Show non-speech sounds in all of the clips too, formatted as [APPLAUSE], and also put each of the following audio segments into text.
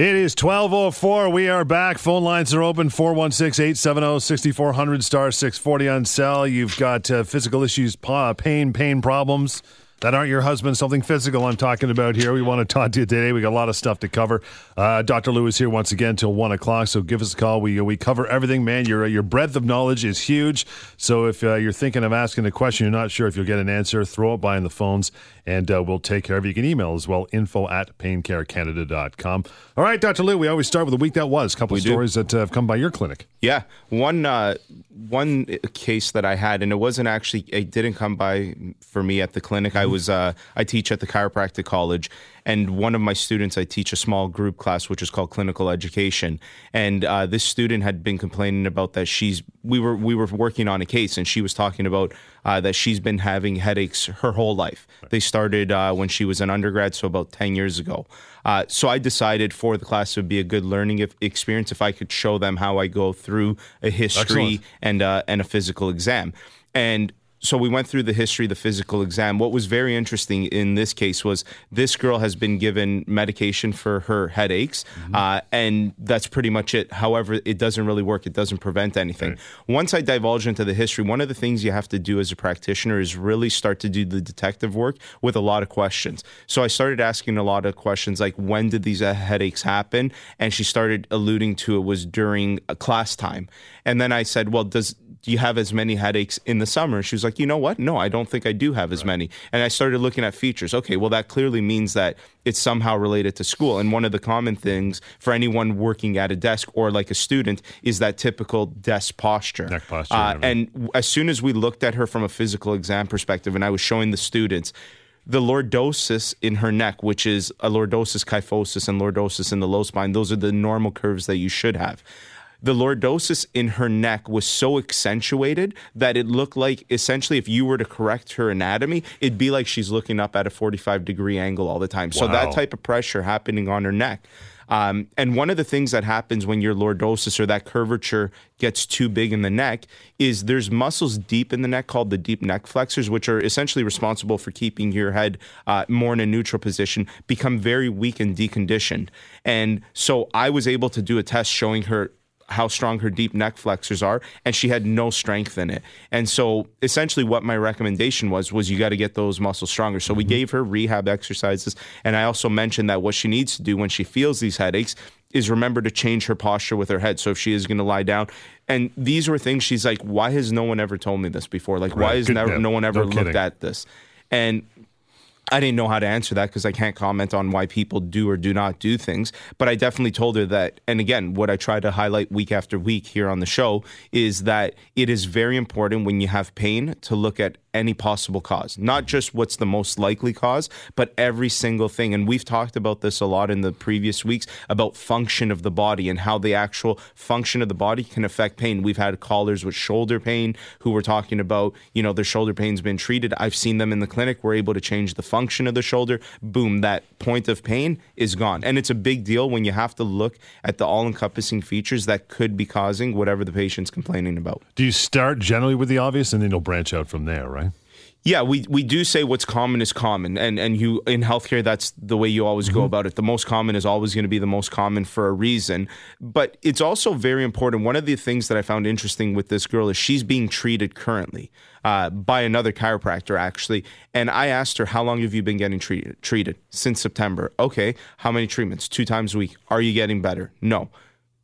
It is 1204. We are back. Phone lines are open 416 870 6400 star 640 on cell. You've got uh, physical issues, pain, pain problems that aren't your husband, something physical I'm talking about here. We want to talk to you today. We got a lot of stuff to cover. Uh, Dr. Lou is here once again till one o'clock, so give us a call. We we cover everything, man. Your your breadth of knowledge is huge. So if uh, you're thinking of asking a question, you're not sure if you'll get an answer, throw it by in the phones, and uh, we'll take care of it. You can email as well, info at paincarecanada.com. All right, Dr. Lou, we always start with the week that was. A couple We of do. stories that uh, have come by your clinic. Yeah, one uh, one case that I had, and it wasn't actually it didn't come by for me at the clinic. I was uh, I teach at the chiropractic college, and one of my students I teach a small group class which is called clinical education, and uh, this student had been complaining about that she's we were we were working on a case, and she was talking about uh, that she's been having headaches her whole life. They started uh, when she was an undergrad, so about ten years ago. Uh, so I decided for the class it would be a good learning if- experience if I could show them how I go through a history Excellent. and uh, and a physical exam. And so we went through the history, the physical exam. What was very interesting in this case was this girl has been given medication for her headaches, uh, and that's pretty much it. However, it doesn't really work. It doesn't prevent anything. Once I divulge into the history, one of the things you have to do as a practitioner is really start to do the detective work with a lot of questions. So I started asking a lot of questions like, when did these uh, headaches happen? And she started alluding to it was during a class time. And then I said, well, does do you have as many headaches in the summer? She was like, you know what? No, I don't think I do have as many. And I started looking at features. Okay, well, that clearly means that it's somehow related to school. And one of the common things for anyone working at a desk or like a student is that typical desk posture. Neck posture, Uh, and as soon as we looked at her from a physical exam perspective, and I was showing the students, the lordosis in her neck, which is a lordosis kyphosis and lordosis in the low spine, those are the normal curves that you should have. The lordosis in her neck was so accentuated that it looked like essentially if you were to correct her anatomy, it'd be like she's looking up at a 45 degree angle all the time. So that type of pressure happening on her neck. Um, and one of the things that happens when your lordosis or that curvature gets too big in the neck is there's muscles deep in the neck called the deep neck flexors, which are essentially responsible for keeping your head uh, more in a neutral position, become very weak and deconditioned. And so I was able to do a test showing her how strong her deep neck flexors are and she had no strength in it. And so essentially what my recommendation was was you got to get those muscles stronger. So we mm-hmm. gave her rehab exercises and i also mentioned that what she needs to do when she feels these headaches is remember to change her posture with her head. So if she is going to lie down and these were things she's like why has no one ever told me this before? Like why Right. has Good- never, yeah, no one ever no looked at this? And I didn't know how to answer that because I can't comment on why people do or do not do things. But I definitely told her that. And again, what I try to highlight week after week here on the show is that it is very important when you have pain to look at any possible cause, not just what's the most likely cause, but every single thing. And we've talked about this a lot in the previous weeks about function of the body and how the actual function of the body can affect pain. We've had callers with shoulder pain who were talking about, you know, their shoulder pain's been treated. I've seen them in the clinic. We're able to change the function of the shoulder. Boom, that point of pain is gone. And it's a big deal when you have to look at the all encompassing features that could be causing whatever the patient's complaining about. Do you start generally with the obvious and then you'll branch out from there, right? Yeah, we, we do say what's common is common, and and you in healthcare that's the way you always go about it. The most common is always going to be the most common for a reason, but it's also very important. One of the things that I found interesting with this girl is she's being treated currently uh, by another chiropractor actually, and I asked her how long have you been getting treated? Treated since September. Okay, how many treatments? Two times a week. Are you getting better? No.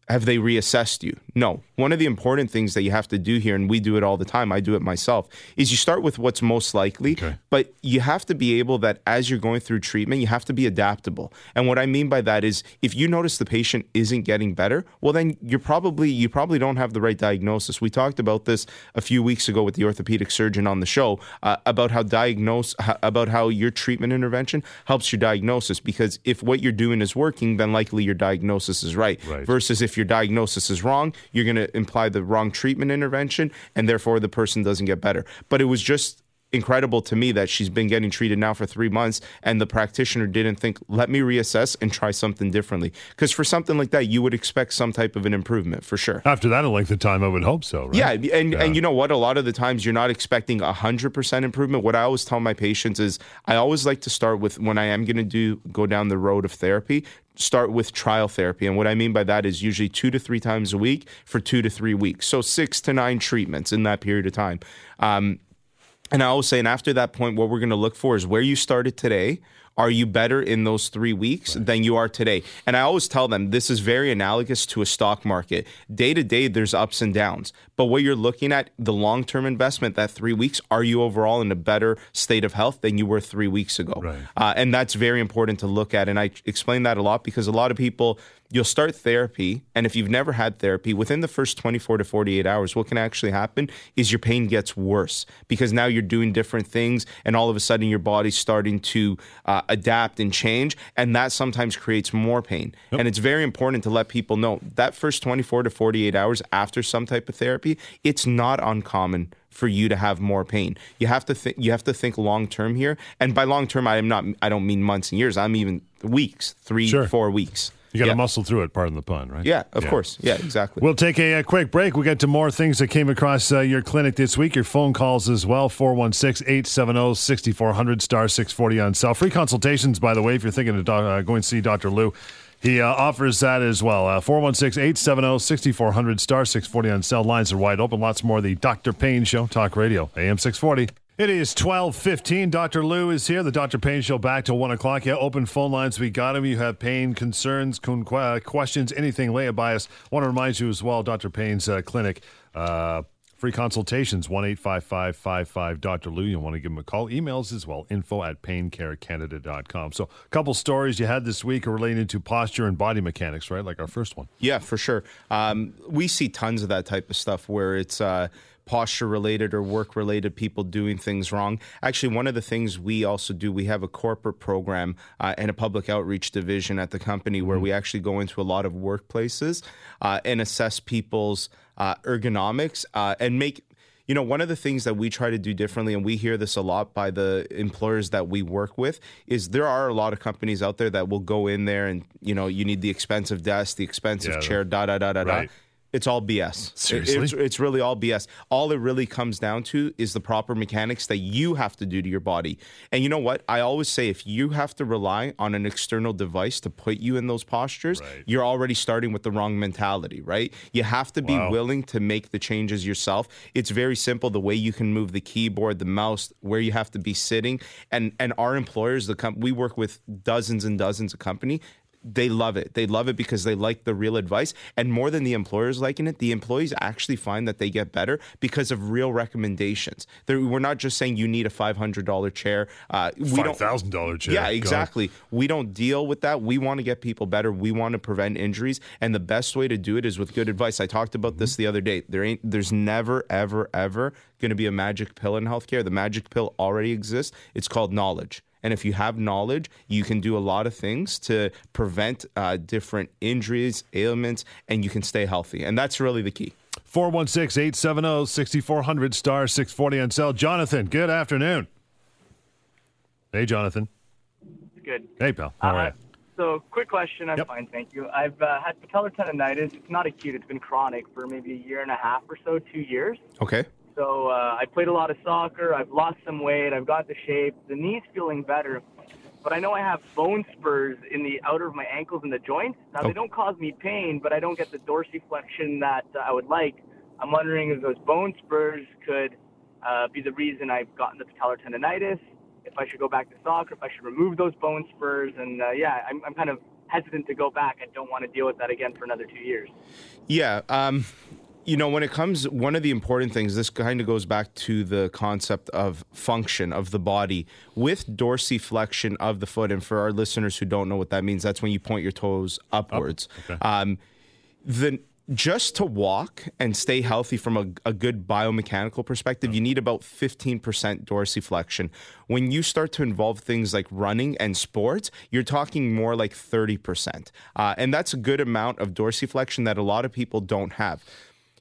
Have they reassessed you? No. One of the important things that you have to do here, and we do it all the time, I do it myself, is you start with what's most likely, Okay. but you have to be able that as you're going through treatment, you have to be adaptable. And what I mean by that is if you notice the patient isn't getting better, well then you're probably you probably don't have the right diagnosis. We talked about this a few weeks ago with the orthopedic surgeon on the show uh, about how diagnose about how your treatment intervention helps your diagnosis because if what you're doing is working, then likely your diagnosis is right. Right. Versus if your diagnosis is wrong, you're going to imply the wrong treatment intervention, and therefore the person doesn't get better. But it was just incredible to me that she's been getting treated now for three months and the practitioner didn't think let me reassess and try something differently. Because for something like that you would expect some type of an improvement for sure. After that a length of time, I would hope so, right? yeah and, and you know what? A lot of the times you're not expecting 100% improvement. What i always tell my patients is i always like to start with when i am going to do go down the road of therapy start with trial therapy. And what i mean by that is usually two to three times a week for two to three weeks. So six to nine treatments in that period of time. Um, and I always say, and after that point, what we're going to look for is where you started today. Are you better in those three weeks right. than you are today? And I always tell them this is very analogous to a stock market. Day to day, there's ups and downs. But what you're looking at, the long term investment, that three weeks, are you overall in a better state of health than you were three weeks ago? Right. Uh, and that's very important to look at. And I explain that a lot because a lot of people you'll start therapy and if you've never had therapy within the first 24 to 48 hours what can actually happen is your pain gets worse because now you're doing different things and all of a sudden your body's starting to uh, adapt and change and that sometimes creates more pain yep. and it's very important to let people know that first 24 to 48 hours after some type of therapy it's not uncommon for you to have more pain. You have to think you have to think long term here. And by long term I am not I don't mean months and years. I'm even weeks, 3 sure. 4 weeks. You got to yeah. muscle through it, pardon the pun, right? Yeah, of yeah. course. Yeah, exactly. We'll take a, a, quick break. We'll get to more things that came across uh, your clinic this week, your phone calls as well 416 870 6400 star 640 on cell. Free consultations, by the way, if you're thinking of do- uh, going to see Dr. Lou. He uh, offers that as well. Uh, 416 870 6400 star 640 on cell. Lines are wide open. Lots more. The Dr. Pain Show, Talk Radio, AM 640. It is 12:15. Dr. Lou is here. The Dr. Pain Show back to 1 o'clock. Yeah, open phone lines. We got him. You have pain, concerns, questions, anything, lay us. I want to remind you as well, Dr. Pain's uh, clinic, uh, free consultations, 1-855-55 Dr. Lou. You want to give him a call. Emails as well, info at paincarecanada.com. So a couple stories you had this week are related to posture and body mechanics, right? Like our first one. Yeah, for sure. Um, we see tons of that type of stuff where it's... Uh, posture related or work related people doing things wrong. Actually, one of the things we also do, we have a corporate program uh, and a public outreach division at the company where mm-hmm. we actually go into a lot of workplaces uh, and assess people's uh, ergonomics uh, and make you know, one of the things that we try to do differently, and we hear this a lot by the employers that we work with, is there are a lot of companies out there that will go in there and, you know, you need the expensive desk, the expensive yeah, chair, da da da da right. da it's all BS. Seriously? It's, it's, really all BS. All it really comes down to is the proper mechanics that you have to do to your body. And you know what? I always say if you have to rely on an external device to put you in those postures, right. you're already starting with the wrong mentality, right? You have to be wow. willing to make the changes yourself. It's very simple the way you can move the keyboard, the mouse, where you have to be sitting. And and our employers, the com- we work with dozens and dozens of company they love it. They love it because they like the real advice. And more than the employers liking it, the employees actually find that they get better because of real recommendations. They're, we're not just saying you need a $500 chair. Uh, $5,000 chair. Yeah, exactly. God. We don't deal with that. We want to get people better. We want to prevent injuries. And the best way to do it is with good advice. I talked about mm-hmm. this the other day. There ain't, there's never, ever, ever going to be a magic pill in healthcare. The magic pill already exists. It's called knowledge. And if you have knowledge, you can do a lot of things to prevent uh, different injuries, ailments, and you can stay healthy. And that's really the key. 416 870 6400 star 640 on cell. Jonathan, good afternoon. Hey, Jonathan. Good. Hey, pal. How are uh, you? So, quick question. I'm yep. fine, thank you. I've uh, had patellar tendonitis. It's not acute. It's been chronic for maybe a year and a half or so, two years. Okay. So uh, I played a lot of soccer. I've lost some weight. I've got the shape. The knee's feeling better. But I know I have bone spurs in the outer of my ankles and the joints. Now, oh. they don't cause me pain, but I don't get the dorsiflexion that uh, I would like. I'm wondering if those bone spurs could uh, be the reason I've gotten the patellar tendonitis, if I should go back to soccer, if I should remove those bone spurs. And uh, yeah, I'm, I'm kind of hesitant to go back. I don't want to deal with that again for another two years. Yeah. Um, you know, when it comes, one of the important things, this kind of goes back to the concept of function of the body with dorsiflexion of the foot. And for our listeners who don't know what that means, that's when you point your toes upwards. Up. Okay. Um, the just to walk and stay healthy from a, a good biomechanical perspective, you need about 15% dorsiflexion. When you start to involve things like running and sports, you're talking more like 30%. Uh, and that's a good amount of dorsiflexion that a lot of people don't have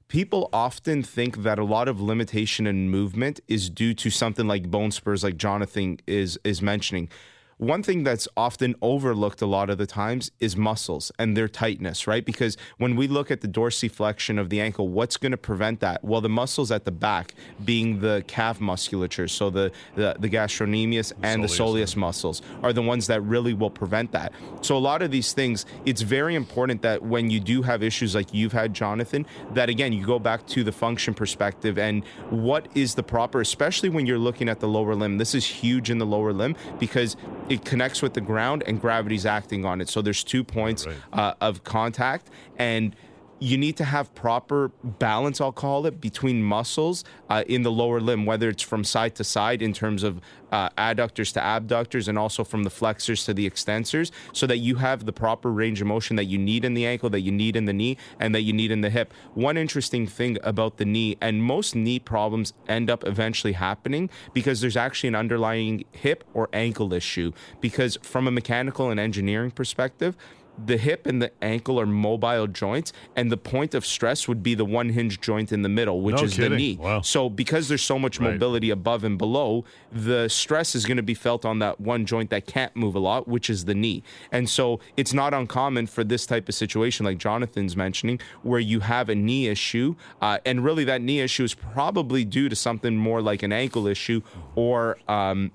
people often think that a lot of limitation in movement is due to something like bone spurs, like Jonathan is is mentioning one thing that's often overlooked a lot of the times is muscles and their tightness, right? Because when we look at the dorsiflexion of the ankle, what's going to prevent that? Well, the muscles at the back being the calf musculature, so the the, the gastrocnemius and the soleus muscles are the ones that really will prevent that. So a lot of these things, it's very important that when you do have issues like you've had, Jonathan, that again you go back to the function perspective and what is the proper, especially when you're looking at the lower limb. This is huge in the lower limb because it connects with the ground and gravity's acting on it. So there's two points right. uh, of contact and you need to have proper balance, I'll call it, between muscles uh, in the lower limb, whether it's from side to side in terms of uh, adductors to abductors and also from the flexors to the extensors, so that you have the proper range of motion that you need in the ankle, that you need in the knee, and that you need in the hip. One interesting thing about the knee, and most knee problems end up eventually happening because there's actually an underlying hip or ankle issue. Because from a mechanical and engineering perspective, the hip and the ankle are mobile joints, and the point of stress would be the one hinge joint in the middle, which no is kidding. the knee. Wow. So, because there's so much right. mobility above and below, the stress is going to be felt on that one joint that can't move a lot, which is the knee. And so, it's not uncommon for this type of situation, like Jonathan's mentioning, where you have a knee issue, uh, and really that knee issue is probably due to something more like an ankle issue or. Um,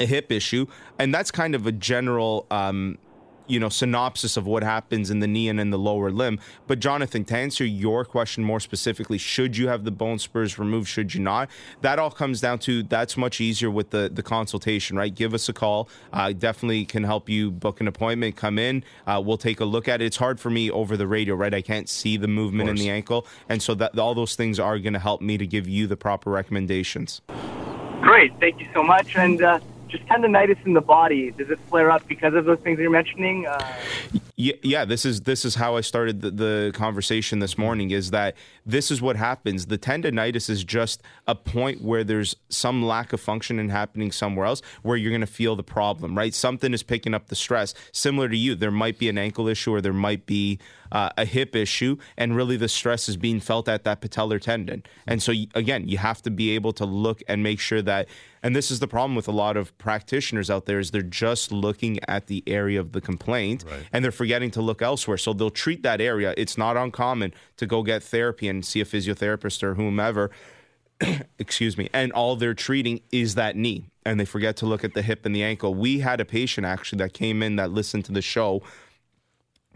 a hip issue, and that's kind of a general um, you know synopsis of what happens in the knee and in the lower limb. But Jonathan, to answer your question more specifically, should you have the bone spurs removed? Should you not? That all comes down to that's much easier with the the consultation, right? Give us a call. I uh, definitely can help you book an appointment. Come in. Uh, we'll take a look at it. It's hard for me over the radio, right? I can't see the movement in the ankle, and so that all those things are going to help me to give you the proper recommendations. Great, thank you so much, and. Uh just tendonitis in the body. Does it flare up because of those things you're mentioning? Uh... Yeah, yeah. This is this is how I started the, the, conversation this morning. Is that this is what happens? The tendonitis is just a point where there's some lack of function happening somewhere else, where you're going to feel the problem. Right? Something is picking up the stress. Similar to you, there might be an ankle issue or there might be uh, a hip issue, and really the stress is being felt at that patellar tendon. And so again, you have to be able to look and make sure that and this is the problem with a lot of practitioners out there is they're just looking at the area of the complaint right. and they're forgetting to look elsewhere. So they'll treat that area. It's not uncommon to go get therapy and see a physiotherapist or whomever. [CLEARS THROAT] excuse me, and all they're treating is that knee, and they forget to look at the hip and the ankle. We had a patient actually that came in that listened to the show,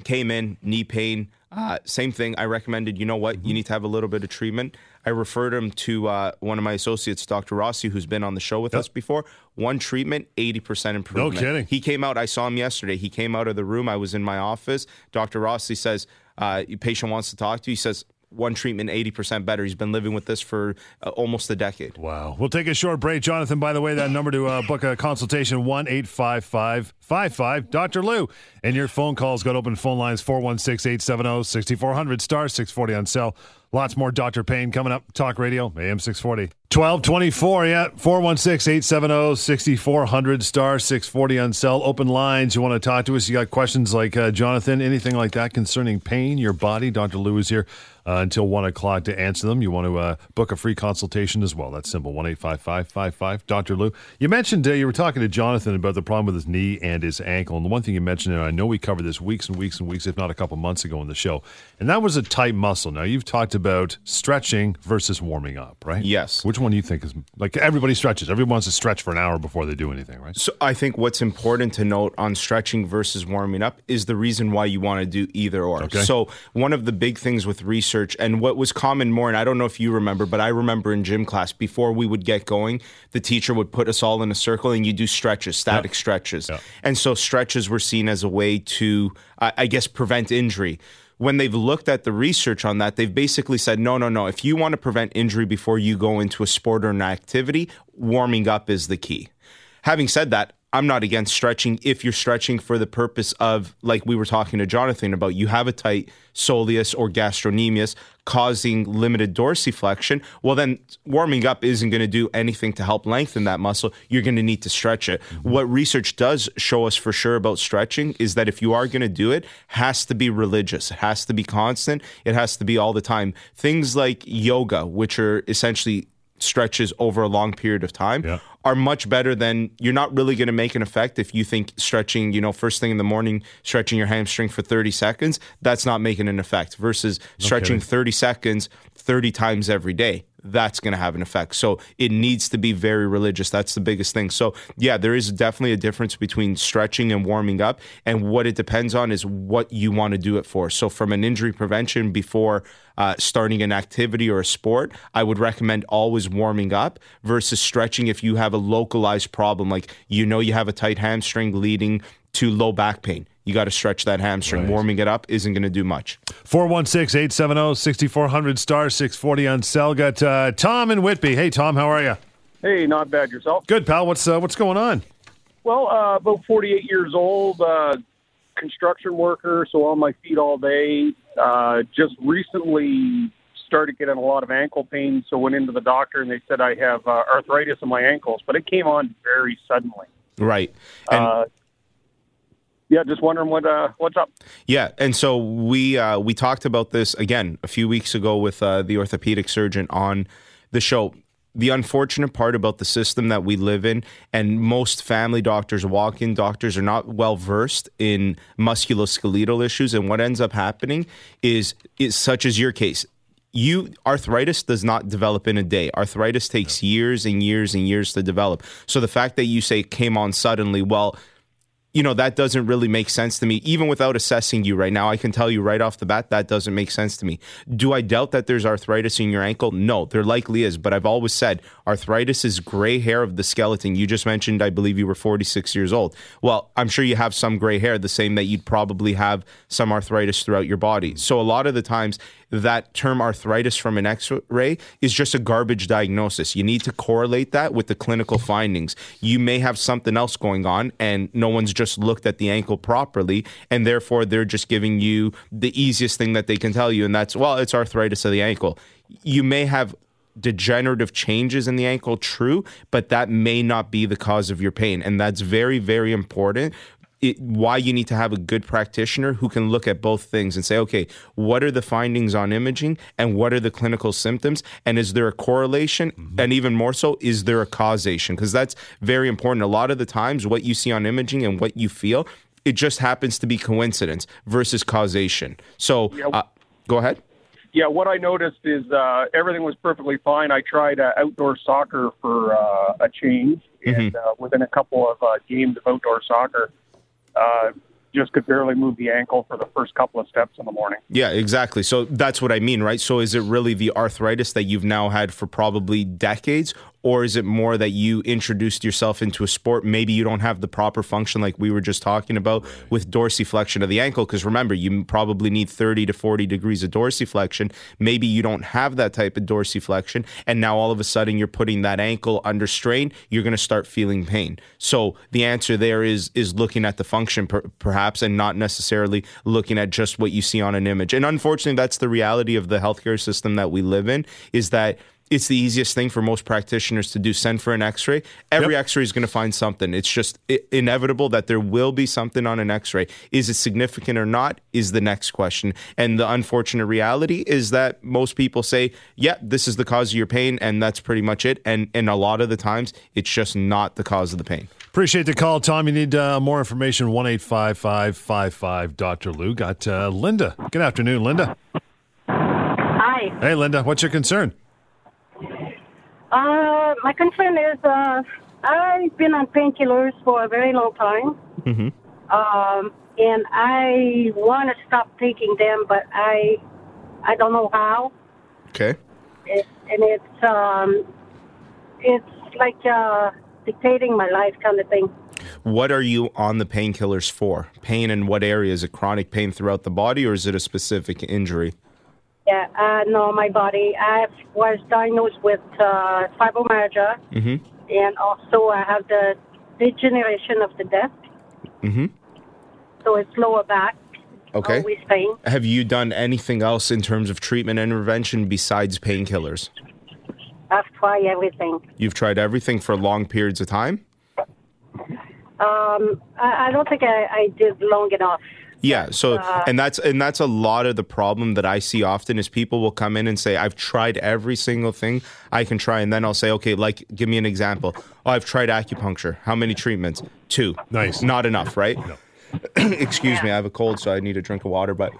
came in knee pain, uh, same thing. I recommended, you know what, you need to have a little bit of treatment. I referred him to uh, one of my associates, Dr. Rossi, who's been on the show with yep. us before. One treatment, 80% improvement. No kidding. He came out, I saw him yesterday. He came out of the room. I was in my office. Dr. Rossi says, uh, patient wants to talk to you. He says, one treatment 80% better. He's been living with this for uh, almost a decade. Wow. We'll take a short break. Jonathan, by the way, that number to uh, book a consultation, 1 855 55 Dr. Lou. And your phone calls got open phone lines 416 870 6400 star 640 on cell. Lots more Dr. Pain coming up. Talk Radio, AM 640. 1224, yeah. 416 870 6400 star 640 on cell. Open lines. You want to talk to us? You got questions like uh, Jonathan, anything like that concerning pain, your body? Dr. Lou is here uh, until 1 o'clock to answer them. You want to uh, book a free consultation as well. That's simple 1 855 Dr. Lou. You mentioned uh, you were talking to Jonathan about the problem with his knee and his ankle. And the one thing you mentioned, and I know we covered this weeks and weeks and weeks, if not a couple months ago in the show, and that was a tight muscle. Now, you've talked about stretching versus warming up, right? Yes. Which one do you think is like everybody stretches? Everyone wants to stretch for an hour before they do anything, right? So I think what's important to note on stretching versus warming up is the reason why you want to do either or. Okay. So one of the big things with research and what was common more, and I don't know if you remember, but I remember in gym class before we would get going, the teacher would put us all in a circle and you do stretches, static yep. stretches. Yep. And so stretches were seen as a way to, I guess, prevent injury when they've looked at the research on that, they've basically said, no, no, no. If you want to prevent injury before you go into a sport or an activity, warming up is the key. Having said that, I'm not against stretching if you're stretching for the purpose of, like we were talking to Jonathan about, you have a tight soleus or gastrocnemius causing limited dorsiflexion. Well, then warming up isn't going to do anything to help lengthen that muscle. You're going to need to stretch it. Mm-hmm. What research does show us for sure about stretching is that if you are going to do it, has to be religious. It has to be constant. It has to be all the time. Things like yoga, which are essentially stretches over a long period of time yeah. Are much better than you're not really going to make an effect if you think stretching, you know, first thing in the morning, stretching your hamstring for 30 seconds, that's not making an effect versus stretching okay. 30 seconds 30 times every day that's going to have an effect. So it needs to be very religious. That's the biggest thing. So, yeah, there is definitely a difference between stretching and warming up. And what it depends on is what you want to do it for. So, from an injury prevention before uh, starting an activity or a sport, I would recommend always warming up versus stretching if you have a localized problem, like you know you have a tight hamstring leading to low back pain you got to stretch that hamstring. Right. Warming it up isn't going to do much. 416 870 6400 star 640 on cell. Got uh, Tom and Whitby. Hey, Tom, how are you? Hey, not bad. Yourself? Good, pal. What's uh, what's going on? Well, uh, about 48 years old, uh, construction worker, so on my feet all day. Uh, just recently started getting a lot of ankle pain, so went into the doctor and they said I have uh, arthritis in my ankles, but it came on very suddenly. Right. And uh, yeah, just wondering what uh, what's up. Yeah, and so we uh, we talked about this again a few weeks ago with uh, the orthopedic surgeon on the show. The unfortunate part about the system that we live in, and most family doctors, walk in doctors, are not well versed in musculoskeletal issues. And what ends up happening is, is such as your case, you arthritis does not develop in a day. Arthritis takes years and years and years to develop. So the fact that you say came on suddenly, well, you know, that doesn't really make sense to me. Even without assessing you right now, I can tell you right off the bat that doesn't make sense to me. Do I doubt that there's arthritis in your ankle? No, there likely is. But I've always said arthritis is gray hair of the skeleton. You just mentioned, I believe you were 46 years old. Well, I'm sure you have some gray hair, the same that you'd probably have some arthritis throughout your body. So a lot of the times, that term arthritis from an x ray is just a garbage diagnosis. You need to correlate that with the clinical findings. You may have something else going on, and no one's just looked at the ankle properly, and therefore they're just giving you the easiest thing that they can tell you, and that's, well, it's arthritis of the ankle. You may have degenerative changes in the ankle true but that may not be the cause of your pain and that's very very important it, why you need to have a good practitioner who can look at both things and say, okay, what are the findings on imaging and what are the clinical symptoms? And is there a correlation? Mm-hmm. And even more so, is there a causation? Because that's very important. A lot of the times, what you see on imaging and what you feel, it just happens to be coincidence versus causation. So, yeah. uh, go ahead. Yeah, what I noticed is uh, everything was perfectly fine. I tried uh, outdoor soccer for uh, a change, mm-hmm. and uh, within a couple of uh, games of outdoor soccer, uh, just could barely move the ankle for the first couple of steps in the morning. Yeah, exactly. So that's what I mean, right? So is it really the arthritis that you've now had for probably decades, or is it more that you introduced yourself into a sport? Maybe you don't have the proper function like we were just talking about with dorsiflexion of the ankle. Because remember, you probably need 30 to 40 degrees of dorsiflexion. Maybe you don't have that type of dorsiflexion. And now all of a sudden you're putting that ankle under strain. You're going to start feeling pain. So the answer there is, is looking at the function per, perhaps and not necessarily looking at just what you see on an image. And unfortunately, that's the reality of the healthcare system that we live in is that it's the easiest thing for most practitioners to do. Send for an x-ray. Every yep. x-ray is going to find something. It's just inevitable that there will be something on an x-ray. Is it significant or not is the next question. And the unfortunate reality is that most people say yeah this is the cause of your pain and that's pretty much it. And and a lot of the times it's just not the cause of the pain Appreciate the call, Tom. You need uh, more information, 1 855 Dr. Lou. Got uh, Linda. Good afternoon, Linda. Hi. Hey, Linda. What's your concern? Uh, my concern is uh, I've been on painkillers for a very long time. Mm-hmm. Um, and I want to stop taking them, but I I don't know how. Okay. It, and it's um, it's like uh, dictating my life kind of thing. What are you on the painkillers for? Pain in what area? Is it chronic pain throughout the body, or is it a specific injury? Yeah, uh, no, my body. I was diagnosed with uh, fibromyalgia, mm-hmm. and also I have the degeneration of the disc. Mm-hmm. So it's lower back. Okay. Always pain. Have you done anything else in terms of treatment intervention besides painkillers? I've tried everything. You've tried everything for long periods of time? Um, I, I don't think I, I did long enough. Yeah, so Uh, and that's and that's a lot of the problem that I see often is people will come in and say I've tried every single thing I can try and then I'll say okay, like give me an example. Oh, I've tried acupuncture. How many treatments? Two. Nice. Not enough, right? No. [CLEARS THROAT] Excuse me, I have a cold so I need a drink of water, but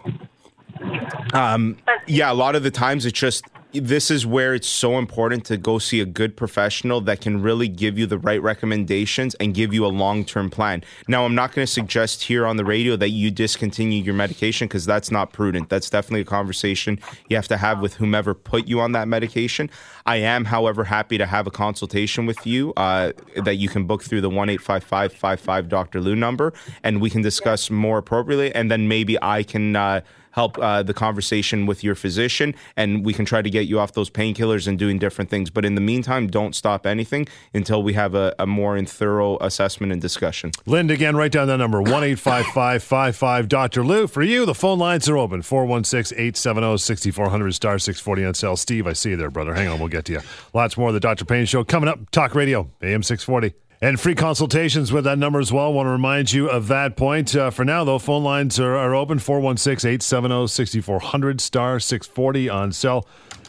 um yeah, a lot of the times it's just this is where it's so important to go see a good professional that can really give you the right recommendations and give you a long-term plan. Now, I'm not going to suggest here on the radio that you discontinue your medication because that's not prudent. That's definitely a conversation you have to have with whomever put you on that medication. I am, however, happy to have a consultation with you uh, that you can book through the one eight five five five five Dr. Lou number, and we can discuss more appropriately. And then maybe I can. Uh, help uh, the conversation with your physician and we can try to get you off those painkillers and doing different things but in the meantime don't stop anything until we have a, a more and thorough assessment and discussion Linda, again, write down that number, 1 855 Dr. Lou. For you, the phone lines are open, 416 870 6400 star 640 on cell. Steve, I see you there, brother. Hang on, we'll get to you. Lots more of the Dr. Pain Show coming up. Talk Radio, AM 640. And free consultations with that number as well. Want to remind you of that point. Uh, for now, though, phone lines are, are open 416 870 6400 star 640 on cell.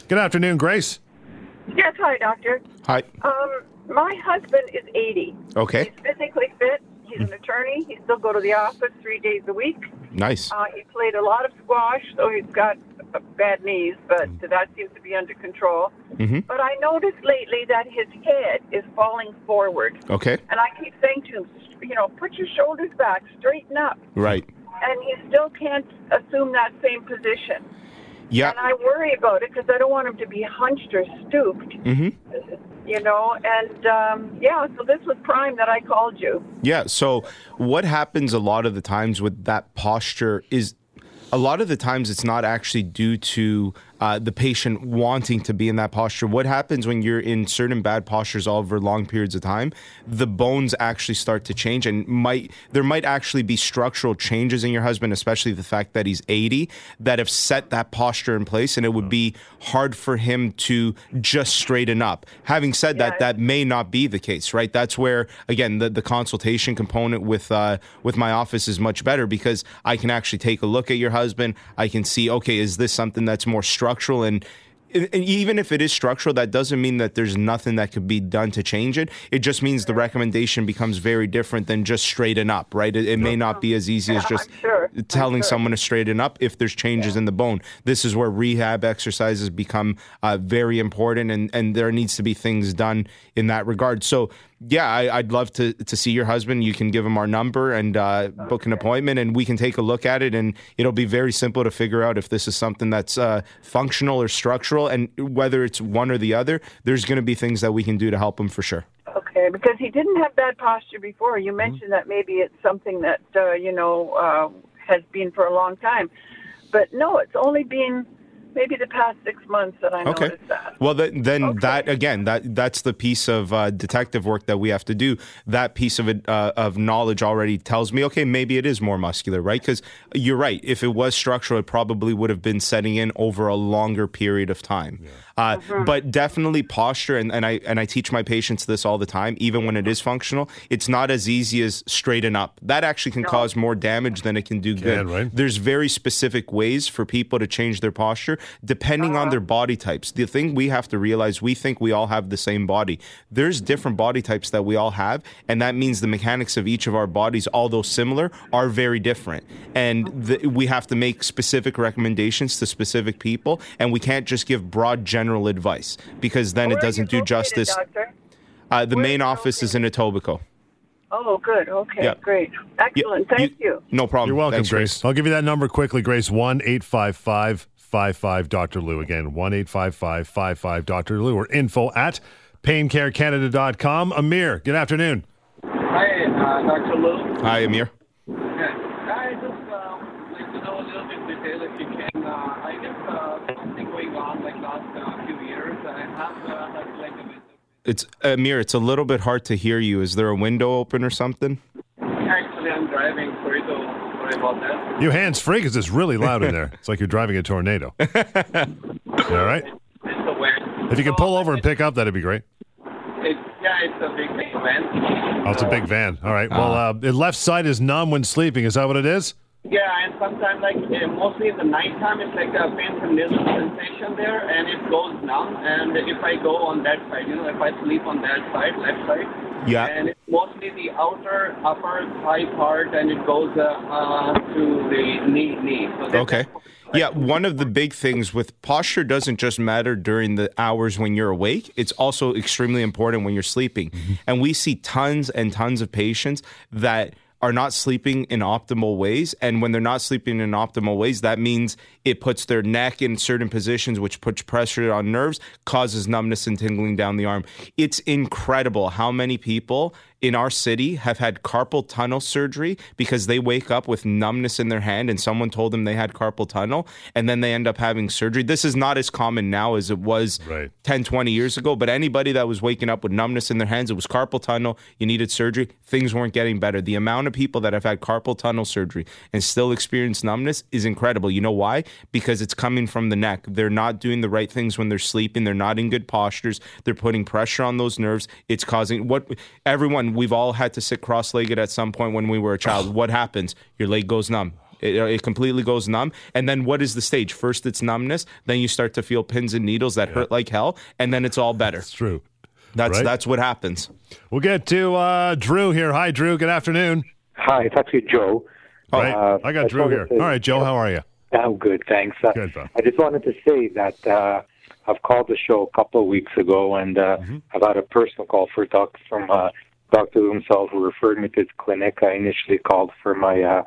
Good afternoon, Grace. Yes, hi, doctor. hi Um, my husband is 80. okay He's physically fit. He's an attorney. He still go to the office three days a week. nice Uh, he played a lot of squash, so he's got uh, bad knees, but that seems to be under control. Mhm. But I noticed lately that his head is falling forward, okay and I keep saying to him, you know, put your shoulders back, straighten up, right and he still can't assume that same position. yeah And I worry about it because I don't want him to be hunched or stooped. Mhm. You know, and um, yeah, so this was prime that I called you. Yeah. So what happens a lot of the times with that posture is a lot of the times it's not actually due to uh, the patient wanting to be in that posture. What happens when you're in certain bad postures all over long periods of time? The bones actually start to change, and might there might actually be structural changes in your husband, especially the fact that he's 80, that have set that posture in place, and it would be hard for him to just straighten up. Having said that, that may not be the case, right? That's where again the, the consultation component with uh, with my office is much better because I can actually take a look at your husband. I can see, okay, is this something that's more structural and and even if it is structural, that doesn't mean that there's nothing that could be done to change it. It just means the recommendation becomes very different than just straighten up, right? It, it may not be as easy as just sure. Telling sure. someone to straighten up if there's changes in the bone. This is where rehab exercises become uh, very important, and, and there needs to be things done in that regard. So, yeah, I, I'd love to to see your husband. You can give him our number and uh, book an appointment, and we can take a look at it. And it'll be very simple to figure out if this is something that's uh, functional or structural, and whether it's one or the other. There's going to be things that we can do to help him for sure. Okay, because he didn't have bad posture before. You mentioned that maybe it's something that uh, you know uh, has been for a long time, but no, it's only been maybe the past six months that I Okay. noticed that. Well, then, then Okay. that again, that that's the piece of uh, detective work that we have to do. That piece of it uh, of knowledge already tells me, okay, maybe it is more muscular, right? Because you're right. If it was structural, it probably would have been setting in over a longer period of time. Uh, mm-hmm. But definitely posture, and, and I and I teach my patients this all the time. Even when it is functional, it's not as easy as straighten up. That actually can cause more damage than it can do good. right? There's very specific ways for people to change their posture depending on uh-huh. their body types. The thing we have to realize, we think we all have the same body. There's different body types that we all have, and that means the mechanics of each of our bodies, although similar, are very different. And mm-hmm. the, we have to make specific recommendations to specific people, and we can't just give broad general advice because then Where it doesn't do justice. Uh, the Where main are you office is in Etobicoke. Oh, good. Okay, Yeah. great, excellent. Thank you. No problem. You're welcome, Thanks, Grace. I'll give you that number quickly, Grace. 1 855 55 Dr. Lou. Again, 1 855 55 Dr. Lou or info at paincarecanada.com. Amir, good afternoon. Hi, uh, Dr. Lou. Hi, Amir. Yeah. I just uh, like to know a little bit detail if you can. Uh, I guess uh, something going on like last uh, few years. I have uh, had like a It's Amir. It's a little bit hard to hear you. Is there a window open or something? Actually, I'm driving. Sorry, to, sorry about that. You hands free because it's really loud in there. [LAUGHS] It's like you're driving a tornado. [LAUGHS] All right. It's the wind. If you can pull over and pick up, that'd be great. It's, yeah, it's a big, big event. Oh, it's a big van. All right. Well, uh, the left side is numb when sleeping. Is that what it is? Yeah, and sometimes, like, uh, mostly in the nighttime, it's like a pain from needle sensation there, and it goes numb. And if I go on that side, you know, if I sleep on that side, left side, Yeah. and it's mostly the outer, upper thigh part, and it goes uh, uh, to the knee, knee. So Okay. Yeah, one of the big things with posture doesn't just matter during the hours when you're awake, it's also extremely important when you're sleeping. And we see tons and tons of patients that are not sleeping in optimal ways. And when they're not sleeping in optimal ways, that means it puts their neck in certain positions, which puts pressure on nerves, causes numbness and tingling down the arm. It's incredible how many people in our city have had carpal tunnel surgery because they wake up with numbness in their hand and someone told them they had carpal tunnel and then they end up having surgery. This is not as common now as it was Right. 10, 20 years ago, but anybody that was waking up with numbness in their hands, it was carpal tunnel, you needed surgery, things weren't getting better. The amount of people that have had carpal tunnel surgery and still experience numbness is incredible. You know why? Because it's coming from the neck. They're not doing the right things when they're sleeping, they're not in good postures, they're putting pressure on those nerves. It's causing what everyone, we've all had to sit cross legged at some point when we were a child. what happens? Your leg goes numb. It, it completely goes numb. And then what is the stage? First, it's numbness. Then you start to feel pins and needles that hurt like hell. And then it's all better. It's true. That's Right. that's what happens. We'll get to uh, Drew here. Hi, Drew. Good afternoon. Hi, it's actually Joe. Right. Uh, I got I Drew here. to- All right, Joe. How are you? I'm good, thanks. Uh, Good, pal. I just wanted to say that uh, I've called the show a couple of weeks ago, and uh, Mm-hmm. I've had a personal call for doc from uh, Doctor himself who referred me to his clinic. I initially called for my uh,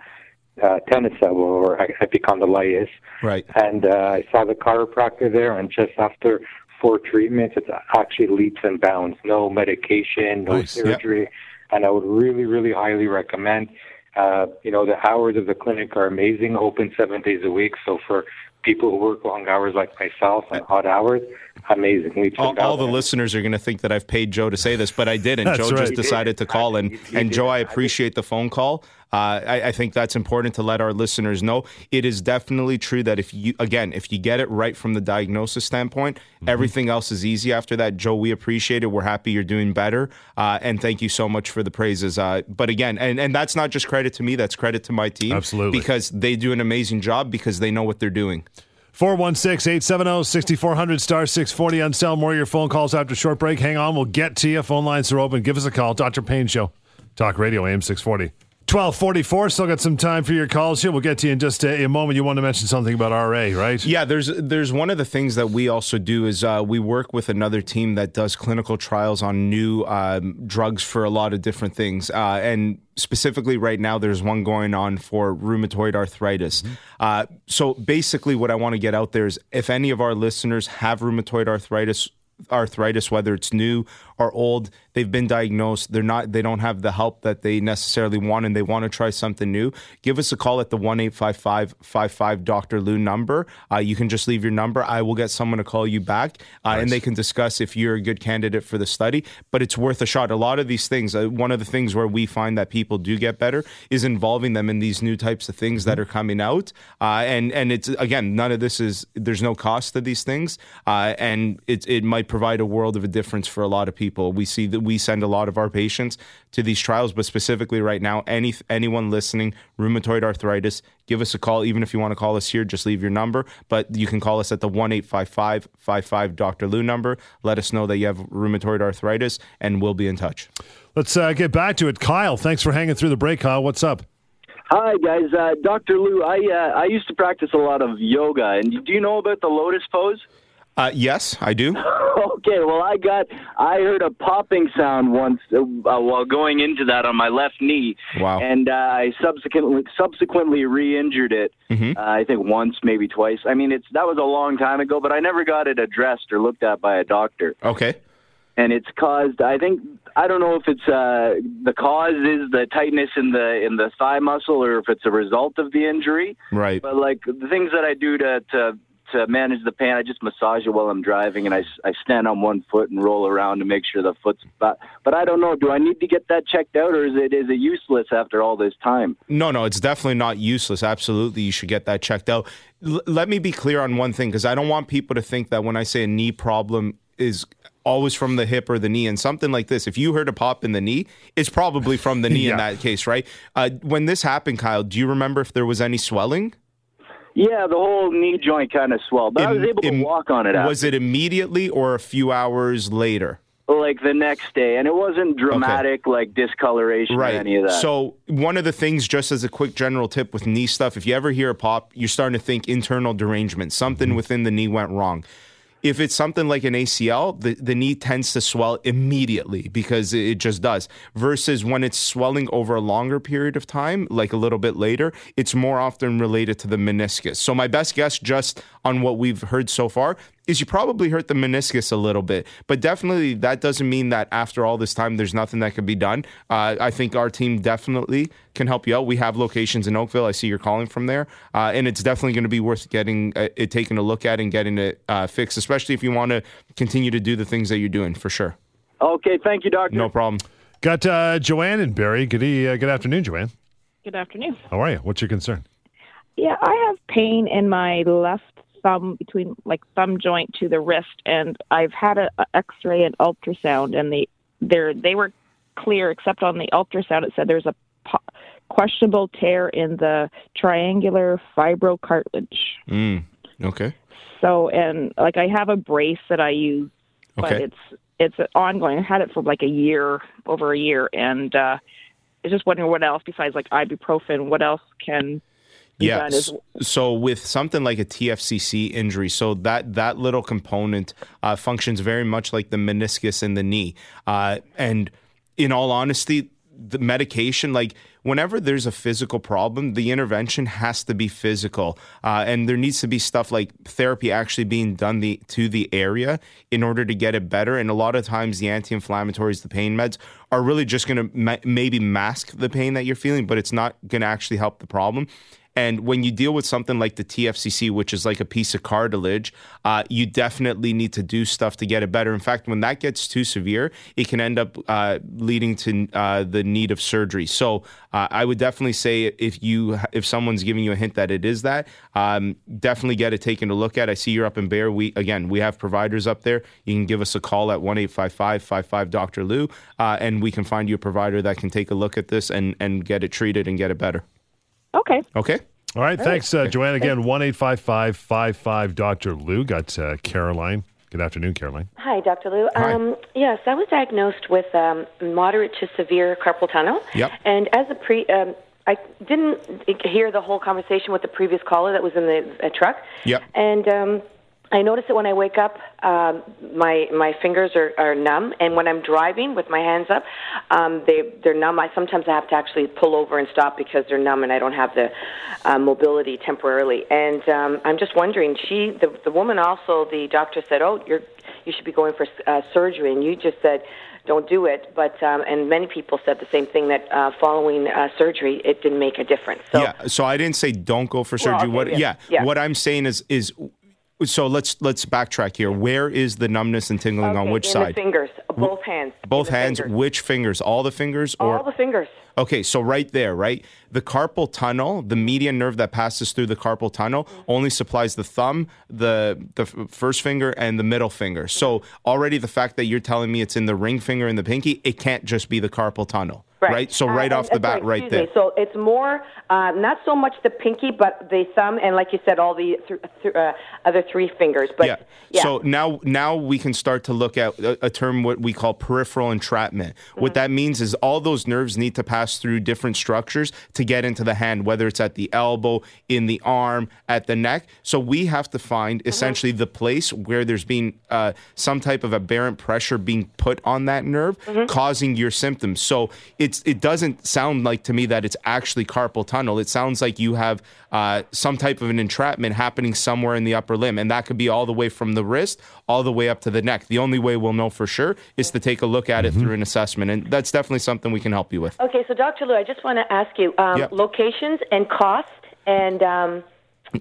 uh, tennis elbow or epicondylitis, Right. and uh, I saw the chiropractor there, and just after four treatments, it's actually leaps and bounds. No medication, no Nice. Yep. surgery, and I would really, really highly recommend. Uh, you know, the hours of the clinic are amazing, open seven days a week. So for people who work long hours like myself and odd hours, amazing. Leaps All, and all the listeners are going to think that I've paid Joe to say this, but I didn't. Joe right. just decided to call, and You- you and did. Joe, I I appreciate the phone call. Uh, I, I think that's important to let our listeners know. It is definitely true that if you, again, if you get it right from the diagnosis standpoint, Mm-hmm. everything else is easy after that. Joe, we appreciate it. We're happy you're doing better, uh, and thank you so much for the praises. Uh, but again, and and that's not just credit to me; that's credit to my team, Absolutely. because they do an amazing job because they know what they're doing. 416 870 6400 star 640 on cell. More of your phone calls after short break. Hang on. We'll get to you. Phone lines are open. Give us a call. Dr. Pain Show. Talk Radio, AM 640. 1244. Still got some time for your calls here. We'll get to you in just a, a moment. You want to mention something about RA, right? Yeah, there's there's one of the things that we also do is uh, we work with another team that does clinical trials on new um, drugs for a lot of different things, uh, and specifically right now there's one going on for rheumatoid arthritis. Uh, so basically, what I want to get out there is if any of our listeners have rheumatoid arthritis arthritis whether it's new or old they've been diagnosed they're not they don't have the help that they necessarily want and they want to try something new give us a call at the 1-855-55 dr lou number. Uh, you can just leave your number. I will get someone to call you back uh, and they can discuss if you're a good candidate for the study but it's worth a shot. A lot of these things uh, one of the things where we find that people do get better is involving them in these new types of things that are coming out uh, and and it's again none of this is there's no cost to these things uh, and it, it might provide a world of a difference for a lot of people. We see that we send a lot of our patients to these trials but specifically right now any anyone listening rheumatoid arthritis give us a call even if you want to call us here just leave your number but you can call us at the 1-855-55 dr lou number let us know that you have rheumatoid arthritis and we'll be in touch Let's uh, get back to it. Kyle, thanks for hanging through the break, Kyle. What's up? Hi guys, uh, Dr. Lou. I uh, I used to practice a lot of yoga, and do you know about the lotus pose? uh, yes i do [LAUGHS] [LAUGHS] Okay, well I got I heard a popping sound once uh, while going into that on my left knee. Wow. And uh, I subsequently subsequently re-injured it. Mm-hmm. Uh, I think once, maybe twice. I mean, it's that was a long time ago, but I never got it addressed or looked at by a doctor. okay and it's caused i think i don't know if it's uh the cause is the tightness in the in the thigh muscle or if it's a result of the injury right but like the things that i do to to to manage the pain, I just massage it while I'm driving, and I, I stand on one foot and roll around to make sure the foot's. But but I don't know. Do I need to get that checked out, or is it is it useless after all this time? No, no, it's definitely not useless. Absolutely, you should get that checked out. L- let me be clear on one thing because I don't want people to think that when I say a knee problem is always from the hip or the knee. And something like this, if you heard a pop in the knee, it's probably from the knee [LAUGHS] in that case, right? Uh, when this happened, Kyle, do you remember if there was any swelling? Yeah, the whole knee joint kind of swelled, but I was able to walk on it. Was it immediately or a few hours later? like the next day, and it wasn't dramatic like discoloration or any of that. So one of the things, just as a quick general tip with knee stuff, if you ever hear a pop, you're starting to think internal derangement. Something within the knee went wrong. If it's something like an ACL, the, the knee tends to swell immediately because it it just does. Versus when it's swelling over a longer period of time, like a little bit later, it's more often related to the meniscus. So my best guess, just on what we've heard so far, is you probably hurt the meniscus a little bit, but definitely that doesn't mean that after all this time there's nothing that can be done. Uh, I think our team definitely can help you out. We have locations in Oakville. I see you're calling from there, uh, and it's definitely going to be worth getting uh, it taken a look at and getting it uh, fixed, especially if you want to continue to do the things that you're doing for sure. okay, thank you, doctor. No problem. Got uh, Joanne and Barrie. Good, good afternoon, Joanne. Good afternoon. How are you? What's your concern? Yeah, I have pain in my left thumb between like thumb joint to the wrist, and I've had a, a X-ray and ultrasound, and they they're they were clear except on the ultrasound. It said there's a po- questionable tear in the triangular fibrocartilage. Mm, okay. So, and like I have a brace that I use, but Okay. it's it's ongoing. I had it for like a year, over a year, and uh, I was just wondering what else besides like ibuprofen. What else can Yeah. Is So with something like a TFCC injury, so that that little component uh, functions very much like the meniscus in the knee. Uh, and in all honesty, the medication, like whenever there's a physical problem, the intervention has to be physical, uh, and there needs to be stuff like therapy actually being done the to the area in order to get it better. And a lot of times, the anti-inflammatories, the pain meds, are really just going to ma- maybe mask the pain that you're feeling, but it's not going to actually help the problem. And when you deal with something like the TFCC, which is like a piece of cartilage, uh, you definitely need to do stuff to get it better. In fact, when that gets too severe, it can end up uh, leading to uh, the need of surgery. So uh, I would definitely say if you if someone's giving you a hint that it is that, um, definitely get it taken a look at. I see you're up in Barrie. We again we have providers up there. You can give us a call at one eight five five five five Dr. Lou, uh, and we can find you a provider that can take a look at this and and get it treated and get it better. Okay. Okay. All right. Thanks, uh, Joanne. Again, 1 55 Dr. Lou. Got uh, Caroline. Good afternoon, Caroline. Hi, Dr. Lou. Hi. Um, yes, I was diagnosed with um, moderate to severe carpal tunnel. Yep. And as a pre, um, I didn't hear the whole conversation with the previous caller that was in the uh, truck. Yep. And um, I notice that when I wake up, um, my my fingers are, are numb, and when I'm driving with my hands up, um, they they're numb. I sometimes I have to actually pull over and stop because they're numb, and I don't have the uh, mobility temporarily. And um, I'm just wondering, she the the woman also the doctor said, oh, you're you should be going for uh, surgery, and you just said. Don't do it, but um, and many people said the same thing that uh, following uh, surgery it didn't make a difference. So yeah. So I didn't say don't go for Well, surgery. okay, what? yeah, Yeah, yeah. What I'm saying is is. So let's let's backtrack here. Where is the numbness and tingling on which side? fingers, both hands. Both hands. fingers. Which fingers? All the fingers, or All the fingers. Okay, so right there, right? The carpal tunnel, the median nerve that passes through the carpal tunnel, mm-hmm. only supplies the thumb, the the f- first finger, and the middle finger. So mm-hmm. already the fact that you're telling me it's in the ring finger and the pinky, it can't just be the carpal tunnel, right? So Uh, right and- off the uh, bat, sorry, right there. me. So it's more, uh, not so much the pinky, but the thumb, and like you said, all the th- th- uh, other three fingers. But yeah. So now now we can start to look at a, a term what we call peripheral entrapment. Mm-hmm. What that means is all those nerves need to pass through different structures to get into the hand, whether it's at the elbow, in the arm, at the neck. So we have to find Mm-hmm. essentially the place where there's been uh, some type of aberrant pressure being put on that nerve, Mm-hmm. causing your symptoms. So it's it doesn't sound like to me that it's actually carpal tunnel. It sounds like you have uh, some type of an entrapment happening somewhere in the upper limb, and that could be all the way from the wrist all the way up to the neck. The only way we'll know for sure is to take a look at it through an assessment, and that's definitely something we can help you with. Okay, so Dr. Lou, I just want to ask you um, Yep. locations and cost and um,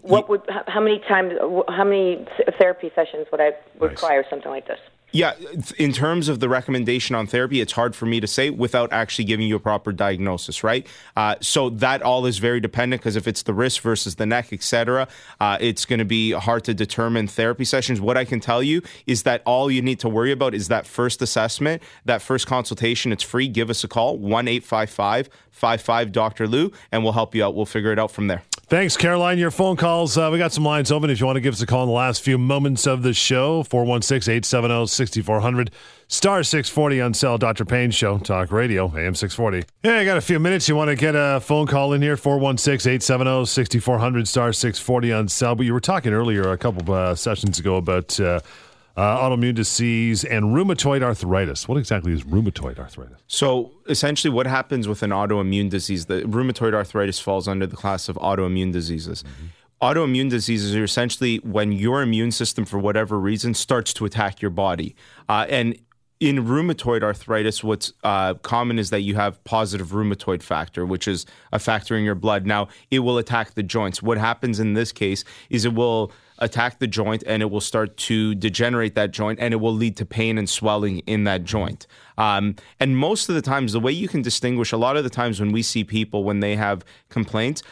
What would? How many times? How many therapy sessions would I require something like this? Yeah, in terms of the recommendation on therapy, it's hard for me to say without actually giving you a proper diagnosis, right? Uh, so that all is very dependent because if it's the wrist versus the neck, etc., uh, it's going to be hard to determine therapy sessions. What I can tell you is that all you need to worry about is that first assessment, that first consultation. It's free. Give us a call one eight five five five five Dr. Lou, and we'll help you out. We'll figure it out from there. Thanks, Caroline. Your phone calls. Uh, we got some lines open if you want to give us a call in the last few moments of the show. 416 870 6400. Star 640 on Cell. Dr. Pain Show. Talk Radio. AM 640. Yeah, I got a few minutes. You want to get a phone call in here? 416 870 6400. Star 640 on Cell. But you were talking earlier, a couple uh, sessions ago, about. Uh, uh, autoimmune disease and rheumatoid arthritis. What exactly is rheumatoid arthritis? So essentially, what happens with an autoimmune disease? The rheumatoid arthritis falls under the class of autoimmune diseases. Autoimmune diseases are essentially when your immune system, for whatever reason, starts to attack your body. Uh, and in rheumatoid arthritis, what's uh, common is that you have positive rheumatoid factor, which is a factor in your blood. Now, it will attack the joints. What happens in this case is it will attack the joint and it will start to degenerate that joint and it will lead to pain and swelling in that joint. Um, and most of the times, the way you can distinguish, a lot of the times when we see people when they have complaints,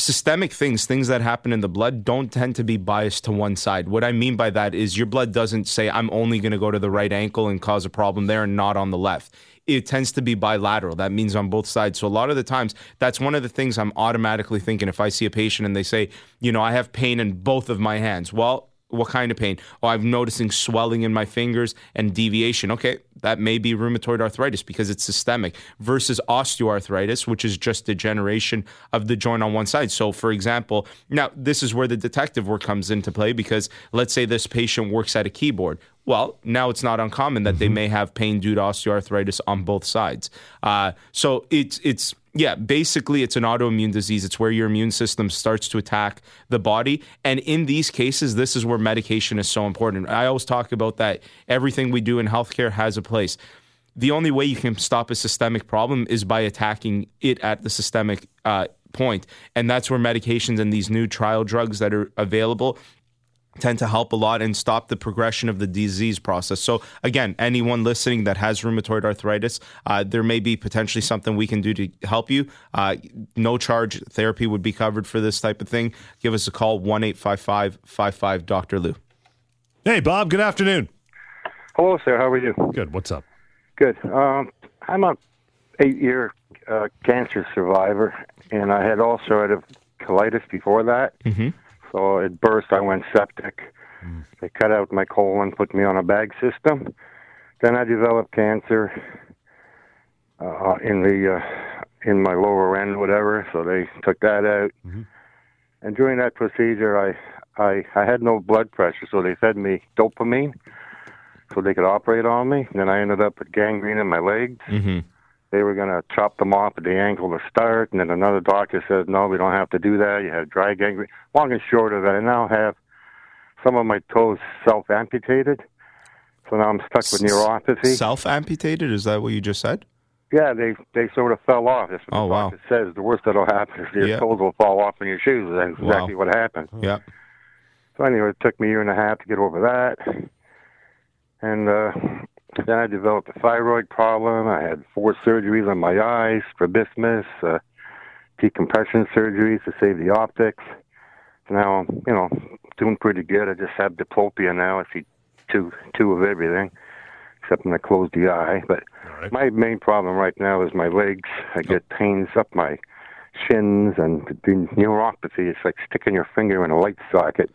systemic things, things that happen in the blood, don't tend to be biased to one side. What I mean by that is your blood doesn't say, I'm only going to go to the right ankle and cause a problem there and not on the left. It tends to be bilateral. That means on both sides. So a lot of the times, that's one of the things I'm automatically thinking if I see a patient and they say, you know, I have pain in both of my hands. Well, what kind of pain? Oh, I'm noticing swelling in my fingers and deviation. Okay, that may be rheumatoid arthritis because it's systemic versus osteoarthritis, which is just degeneration of the joint on one side. So, for example, now this is where the detective work comes into play because let's say this patient works at a keyboard. Well, now it's not uncommon that they may have pain due to osteoarthritis on both sides. Uh, so it's it's yeah, basically it's an autoimmune disease. It's where your immune system starts to attack the body. And in these cases, this is where medication is so important. I always talk about that everything we do in healthcare has a place. The only way you can stop a systemic problem is by attacking it at the systemic uh, point. And that's where medications and these new trial drugs that are available tend to help a lot and stop the progression of the disease process. So, again, anyone listening that has rheumatoid arthritis, uh, there may be potentially something we can do to help you. Uh, no charge therapy would be covered for this type of thing. Give us a call 1 855 55 Dr. Lou. Hey, Bob. Good afternoon. Hello, sir. How are you? Good. What's up? Good. Um, I'm a eight-year uh, cancer survivor, and I had ulcerative colitis before that. Mm-hmm. So it burst. I went septic. They cut out my colon, put me on a bag system. Then I developed cancer uh, in the uh, in my lower end, whatever. So they took that out. And during that procedure, I I I had no blood pressure, so they fed me dopamine, so they could operate on me. And Then I ended up with gangrene in my legs. Mm-hmm. They were going to chop them off at the ankle to start, and then another doctor said, "No, we don't have to do that. You have dry gangrene." Long and short of it, I now have some of my toes self-amputated, so now I'm stuck with neuropathy. Self amputated? Is that what you just said? Yeah, they they sort of fell off. That's what Oh, the wow. doctor says. The worst that'll happen is your Yeah. toes will fall off in your shoes. That's Wow. exactly what happened. Yeah. So anyway, it took me a year and a half to get over that, and uh, then I developed a thyroid problem. I had four surgeries on my eyes, strabismus, uh, decompression surgeries to save the optics. Now, I'm, you know, doing pretty good. I just have diplopia now. I see two two of everything, except when I close the eye. But my main problem right now is my legs. I get pains up my shins and the neuropathy. It's like sticking your finger in a light socket.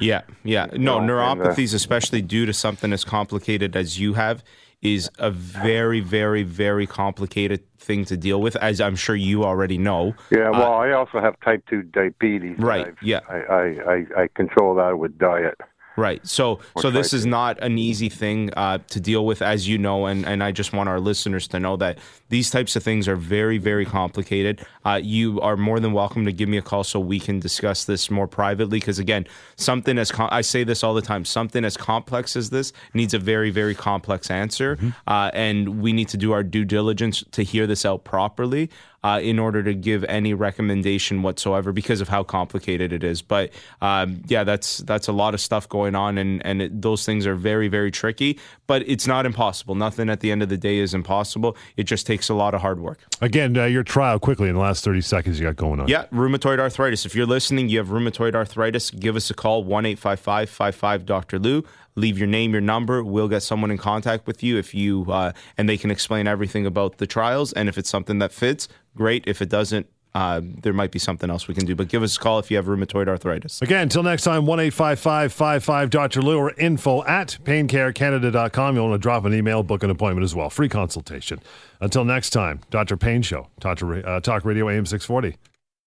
Yeah, yeah. No, know, and, uh, neuropathies, especially due to something as complicated as you have, is a very, very, very complicated thing to deal with, as I'm sure you already know. Yeah, well, I also have type two diabetes. Uh, Right, I've- yeah. I, I, I, I control that with diet. Right. So so this try is not an easy thing uh, to deal with, as you know, and, and I just want our listeners to know that these types of things are very, very complicated. Uh, you are more than welcome to give me a call so we can discuss this more privately. Because again, something as com- I say this all the time, something as complex as this needs a very, very complex answer, uh, and we need to do our due diligence to hear this out properly. Uh, in order to give any recommendation whatsoever because of how complicated it is. But um, yeah, that's that's a lot of stuff going on, and and it, those things are very very tricky. But it's not impossible. Nothing at the end of the day is impossible. It just takes a lot of hard work. Again, uh, your trial quickly in the last 30 seconds you got going on. Yeah, rheumatoid arthritis. If you're listening, you have rheumatoid arthritis, give us a call, 1 855 55 Dr. Lou. Leave your name, your number. We'll get someone in contact with you if you, uh, and they can explain everything about the trials. And if it's something that fits, great. If it doesn't, uh, there might be something else we can do. But give us a call if you have rheumatoid arthritis. Again, until next time, 1 855 Dr. Lou or info at paincarecanada.com. You'll want to drop an email, book an appointment as well. Free consultation. Until next time, Dr. Pain Show, Talk, uh, Talk Radio AM 640.